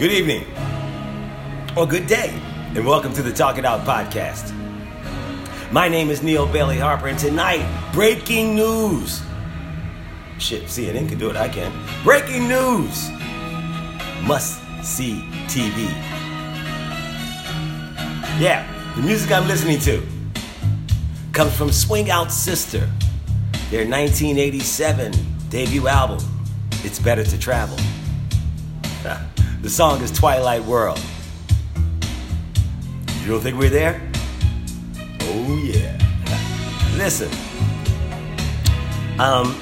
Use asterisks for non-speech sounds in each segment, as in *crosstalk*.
Good evening, or good day, and welcome to the Talk It Out podcast. My name is Neal Bailey Harper, and tonight, breaking news. Shit, CNN can do it, I can. Breaking news! Must see TV. Yeah, the music I'm listening to comes from Swing Out Sister, their 1987 debut album, It's Better to Travel. The song is Twilight World. You don't think we're there? Oh, yeah. *laughs* Listen, um,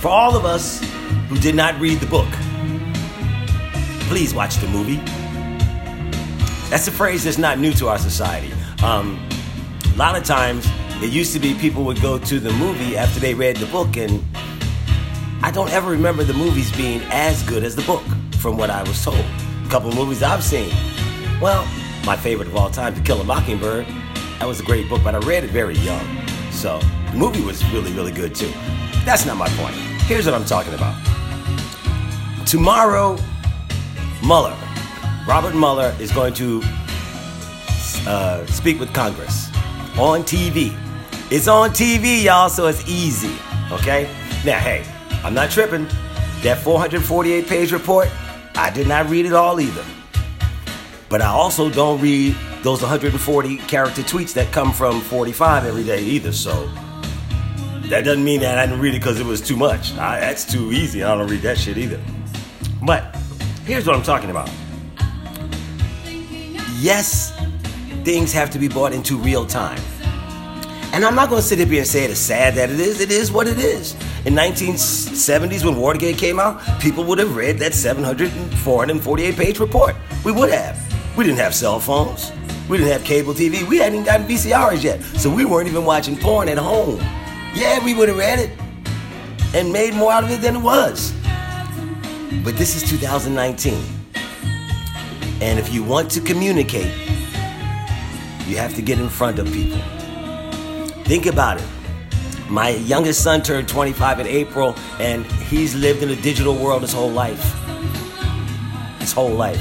for all of us who did not read the book, please watch the movie. That's a phrase that's not new to our society. Um, a lot of times, it used to be people would go to the movie after they read the book, and I don't ever remember the movies being as good as the book, from what I was told. A couple movies I've seen. Well, my favorite of all time, To Kill a Mockingbird, that was a great book, but I read it very young. So the movie was really, really good too. That's not my point. Here's what I'm talking about. Tomorrow, Mueller, Robert Mueller, is going to uh, speak with Congress on TV. It's on TV, y'all, so it's easy. Okay? Now, hey, I'm not tripping. That 448 page report, I did not read it all either. But I also don't read those 140 character tweets that come from 45 every day either. So that doesn't mean that I didn't read it because it was too much. I, that's too easy. I don't read that shit either. But here's what I'm talking about. Yes, things have to be brought into real time. And I'm not going to sit up here and say it is sad that it is. It is what it is. In 1970s, when Watergate came out, people would have read that 700 448 page report. We would have. We didn't have cell phones. We didn't have cable TV. We hadn't even gotten VCRs yet. So we weren't even watching porn at home. Yeah, we would have read it and made more out of it than it was. But this is 2019. And if you want to communicate, you have to get in front of people. Think about it. My youngest son turned 25 in April, and he's lived in a digital world his whole life. His whole life.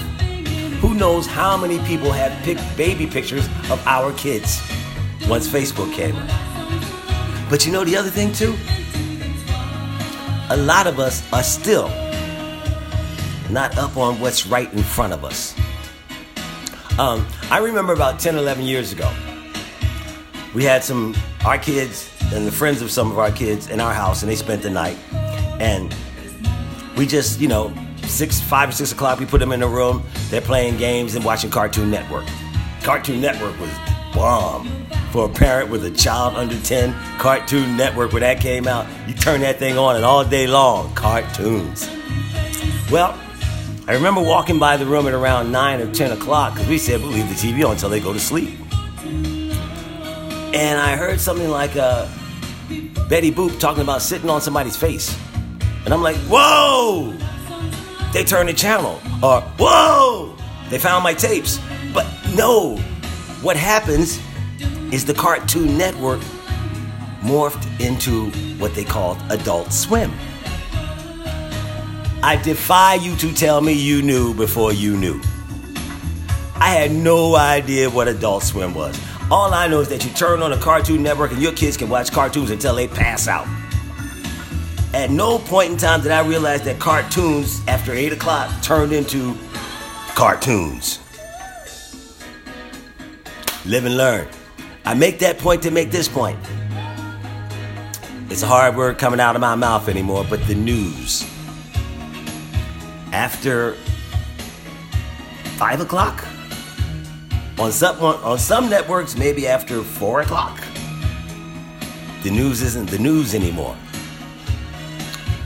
Who knows how many people have pic- baby pictures of our kids once Facebook came. But you know the other thing, too? A lot of us are still not up on what's right in front of us. Um, I remember about 10, 11 years ago, we had some, our kids and the friends of some of our kids in our house, and they spent the night. And we just, you know, six, five or six o'clock, we put them in a the room. They're playing games and watching Cartoon Network. Cartoon Network was bomb for a parent with a child under 10. Cartoon Network, when that came out, you turn that thing on and all day long, cartoons. Well, I remember walking by the room at around 9 or 10 o'clock because we said we'll leave the TV on until they go to sleep. And I heard something like uh, Betty Boop talking about sitting on somebody's face. And I'm like, whoa! They turned the channel. Or, whoa! They found my tapes. But no, what happens is the Cartoon Network morphed into what they called Adult Swim. I defy you to tell me you knew before you knew. I had no idea what Adult Swim was. All I know is that you turn on a Cartoon Network and your kids can watch cartoons until they pass out. At no point in time did I realize that cartoons after 8 o'clock turned into cartoons. Live and learn. I make that point to make this point. It's a hard word coming out of my mouth anymore, but the news. After 5 o'clock? On some, on some networks, maybe after 4 o'clock. The news isn't the news anymore.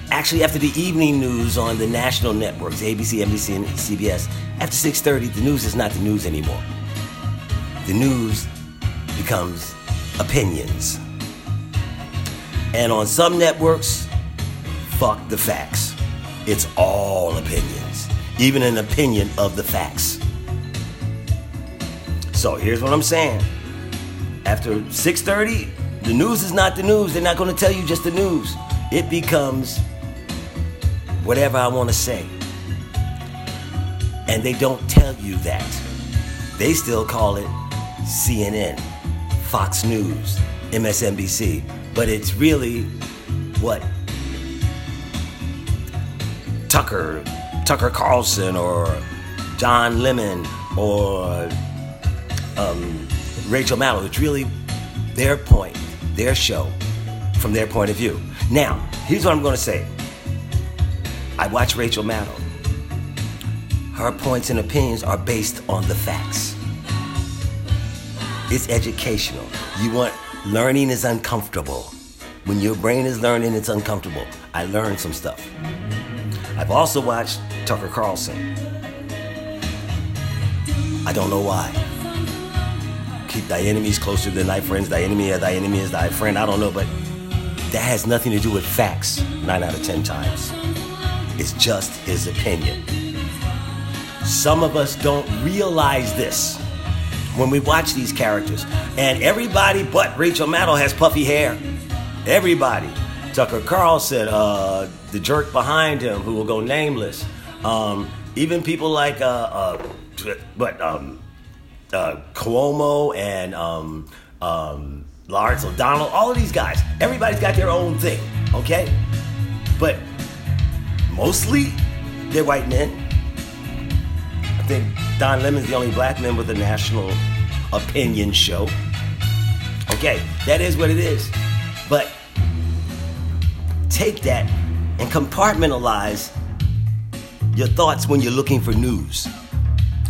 Actually, after the evening news on the national networks, ABC, NBC, and CBS, after 6.30, the news is not the news anymore. The news becomes opinions. And on some networks, fuck the facts. It's all opinions, even an opinion of the facts. So here's what I'm saying. After 6:30, the news is not the news. They're not going to tell you just the news. It becomes whatever I want to say. And they don't tell you that. They still call it CNN, Fox News, MSNBC, but it's really what Tucker, Tucker Carlson, or Don Lemon, or um, Rachel Maddow. It's really their point, their show, from their point of view. Now, here's what I'm going to say. I watch Rachel Maddow. Her points and opinions are based on the facts. It's educational. You want learning is uncomfortable. When your brain is learning, it's uncomfortable. I learned some stuff. I've also watched Tucker Carlson. I don't know why. Keep thy enemies closer than thy friends. Thy enemy, thy enemy is thy friend. I don't know, but that has nothing to do with facts. Nine out of ten times. It's just his opinion. Some of us don't realize this when we watch these characters. And everybody but Rachel Maddow has puffy hair. Everybody. Tucker Carlson, uh, the jerk behind him who will go nameless. Um, even people like, uh, uh, but um, uh, Cuomo and um, um, Lawrence O'Donnell, all of these guys, everybody's got their own thing, okay? But mostly they're white men. I think Don Lemon's the only black man with a national opinion show. Okay, that is what it is. But take that and compartmentalize your thoughts when you're looking for news.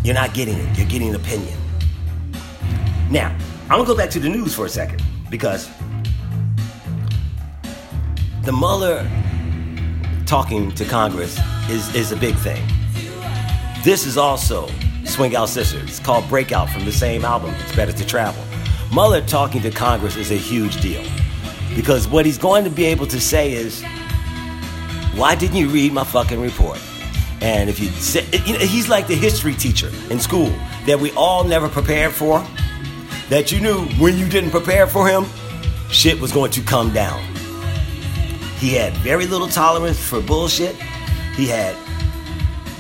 You're not getting it, you're getting an opinion. Now, I'm gonna go back to the news for a second because the Mueller talking to Congress is, is a big thing. This is also Swing Out Sisters. It's called Breakout from the same album, It's Better to Travel. Mueller talking to Congress is a huge deal because what he's going to be able to say is, why didn't you read my fucking report? And if you say, you know, he's like the history teacher in school that we all never prepared for, that you knew when you didn't prepare for him, shit was going to come down. He had very little tolerance for bullshit. He had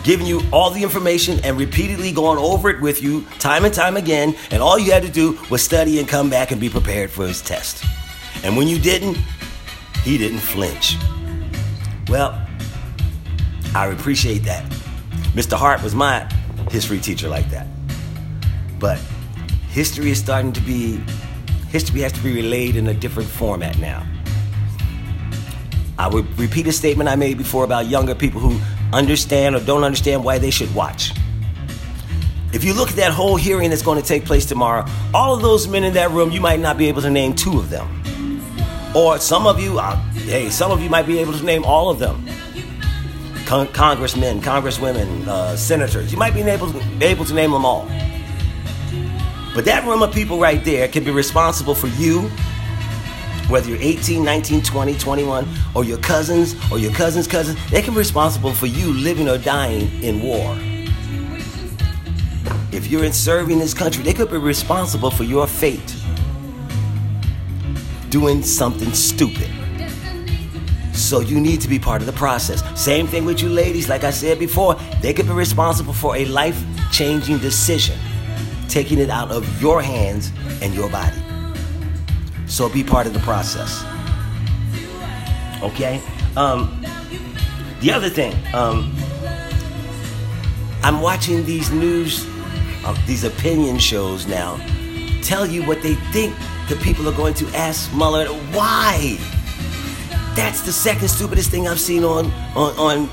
given you all the information and repeatedly gone over it with you time and time again, and all you had to do was study and come back and be prepared for his test. And when you didn't, he didn't flinch. Well, I appreciate that. Mr. Hart was my history teacher like that. But history is starting to be, history has to be relayed in a different format now. I would repeat a statement I made before about younger people who understand or don't understand why they should watch. If you look at that whole hearing that's going to take place tomorrow, all of those men in that room, you might not be able to name two of them. Or some of you, uh, hey, some of you might be able to name all of them. Con- congressmen, congresswomen, uh, senators, you might be able to, able to name them all. But that room of people right there can be responsible for you whether you're 18, 19, 20, 21, or your cousins or your cousin's cousins, they can be responsible for you living or dying in war. If you're in serving this country, they could be responsible for your fate doing something stupid. So you need to be part of the process. Same thing with you ladies, like I said before, they could be responsible for a life changing decision, taking it out of your hands and your body. So be part of the process. Okay? Um, the other thing, um, I'm watching these news, uh, these opinion shows now, tell you what they think the people are going to ask Mueller. Why? That's the second stupidest thing I've seen on, on, on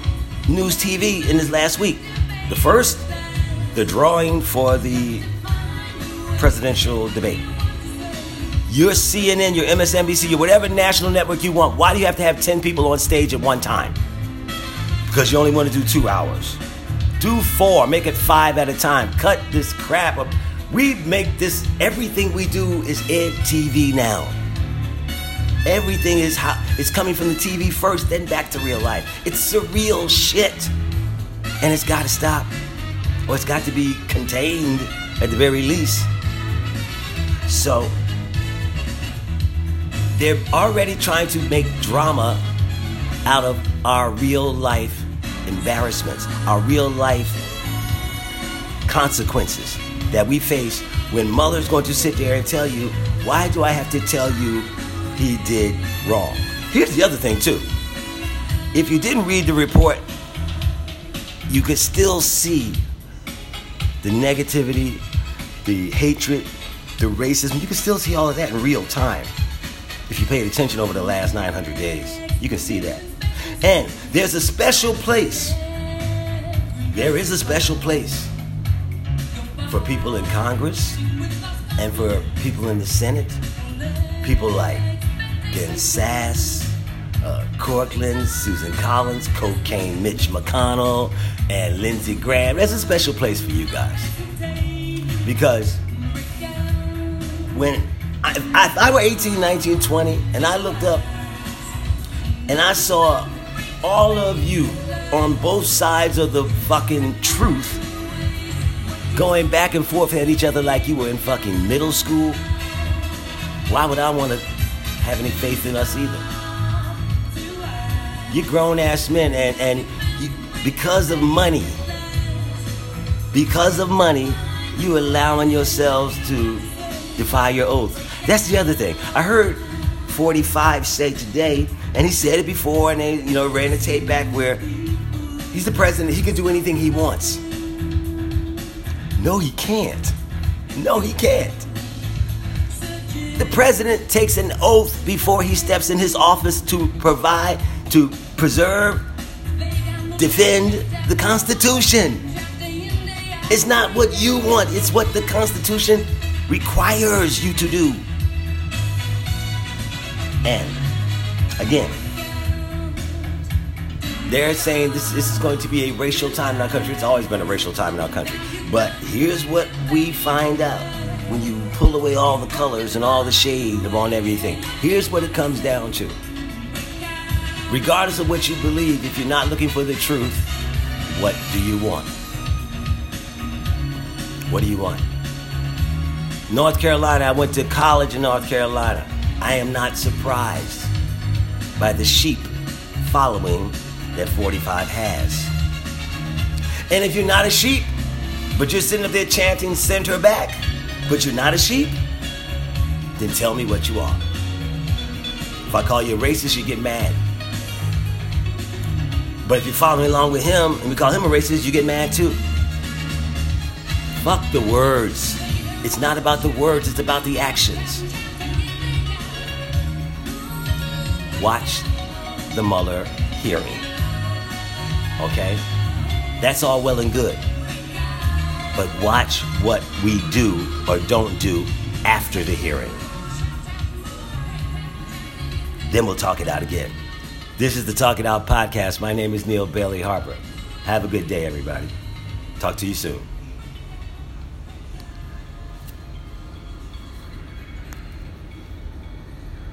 news TV in this last week. The first, the drawing for the presidential debate. Your CNN, your MSNBC, your whatever national network you want, why do you have to have 10 people on stage at one time? Because you only want to do two hours. Do four, make it five at a time. Cut this crap up. We make this, everything we do is ed TV now. Everything is how it's coming from the TV first, then back to real life. It's surreal shit. And it's got to stop. Or it's got to be contained at the very least. So, they're already trying to make drama out of our real life embarrassments, our real life consequences that we face when Mueller's going to sit there and tell you, why do I have to tell you he did wrong? Here's the other thing, too. If you didn't read the report, you could still see the negativity, the hatred, the racism. You can still see all of that in real time. If you paid attention over the last 900 days, you can see that. And there's a special place. There is a special place for people in Congress and for people in the Senate. People like Ben Sasse, uh, Cortlandt, Susan Collins, Cocaine Mitch McConnell, and Lindsey Graham. There's a special place for you guys. Because when I, if I were 18, 19, 20, and I looked up and I saw all of you on both sides of the fucking truth going back and forth at each other like you were in fucking middle school, why would I want to have any faith in us either? You're grown ass men, and, and you, because of money, because of money, you allowing yourselves to defy your oath. That's the other thing. I heard 45 say today, and he said it before, and they, you know, ran the tape back where he's the president, he can do anything he wants. No, he can't. No, he can't. The president takes an oath before he steps in his office to provide, to preserve, defend the Constitution. It's not what you want, it's what the Constitution requires you to do. And again, they're saying this, this is going to be a racial time in our country. It's always been a racial time in our country. But here's what we find out when you pull away all the colors and all the shade on everything. Here's what it comes down to. Regardless of what you believe, if you're not looking for the truth, what do you want? What do you want? North Carolina, I went to college in North Carolina. I am not surprised by the sheep following that 45 has. And if you're not a sheep, but you're sitting up there chanting, send her back, but you're not a sheep, then tell me what you are. If I call you a racist, you get mad. But if you're following along with him and we call him a racist, you get mad too. Fuck the words. It's not about the words, it's about the actions. Watch the Mueller hearing. Okay? That's all well and good. But watch what we do or don't do after the hearing. Then we'll talk it out again. This is the Talk It Out podcast. My name is Neal Bailey Harper. Have a good day, everybody. Talk to you soon.